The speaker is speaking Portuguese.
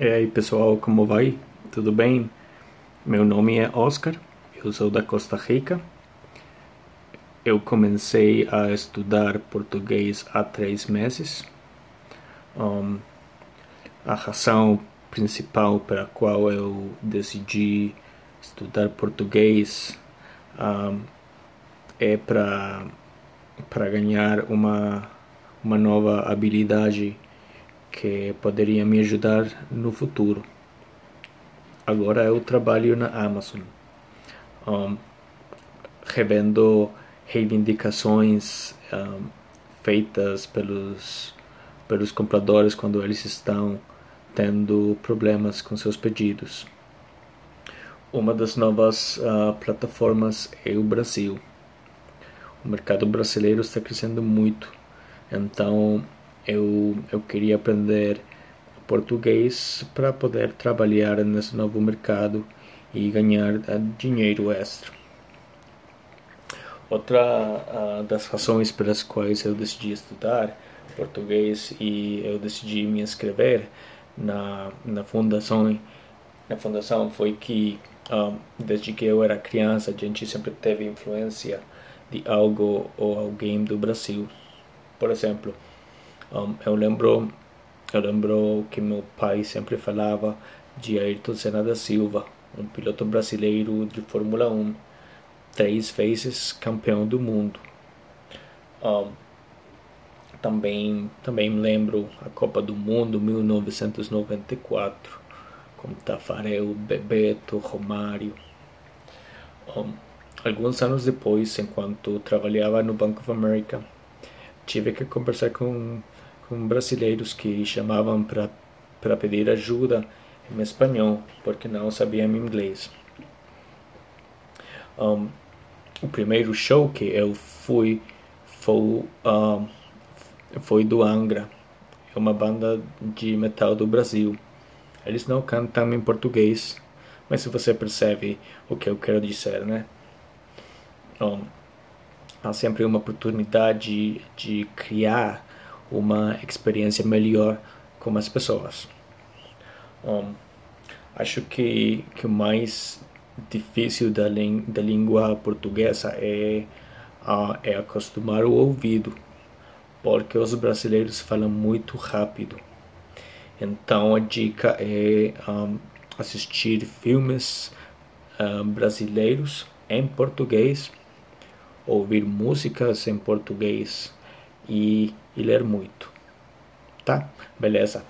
E aí pessoal, como vai? Tudo bem? Meu nome é Oscar, eu sou da Costa Rica. Eu comecei a estudar português há três meses. Um, a razão principal pela qual eu decidi estudar português um, é para para ganhar uma uma nova habilidade que poderia me ajudar no futuro. Agora eu trabalho na Amazon, um, revendo reivindicações um, feitas pelos, pelos compradores quando eles estão tendo problemas com seus pedidos. Uma das novas uh, plataformas é o Brasil. O mercado brasileiro está crescendo muito, então eu, eu queria aprender português para poder trabalhar nesse novo mercado e ganhar eh, dinheiro extra. Outra uh, das razões pelas quais eu decidi estudar português e eu decidi me inscrever na, na fundação na fundação foi que um, ah, desde que eu era criança a gente sempre teve influência de algo ou alguém do Brasil. Por exemplo, um, eu lembro eu lembro que meu pai sempre falava de Ayrton Senna da Silva, um piloto brasileiro de Fórmula 1, três vezes campeão do mundo. Um, também também lembro a Copa do Mundo 1994 com Tafarel, Bebeto, Romário. Um, alguns anos depois, enquanto trabalhava no Bank of America, tive que conversar com com brasileiros que chamavam para pedir ajuda em espanhol, porque não sabiam inglês. Um, o primeiro show que eu fui foi, um, foi do Angra, é uma banda de metal do Brasil. Eles não cantam em português, mas se você percebe o que eu quero dizer, né? Um, há sempre uma oportunidade de criar uma experiência melhor com as pessoas. Um, acho que, que o mais difícil da, da língua portuguesa é, é acostumar o ouvido, porque os brasileiros falam muito rápido. Então a dica é um, assistir filmes uh, brasileiros em português, ouvir músicas em português e, e ler muito. Tá? Beleza?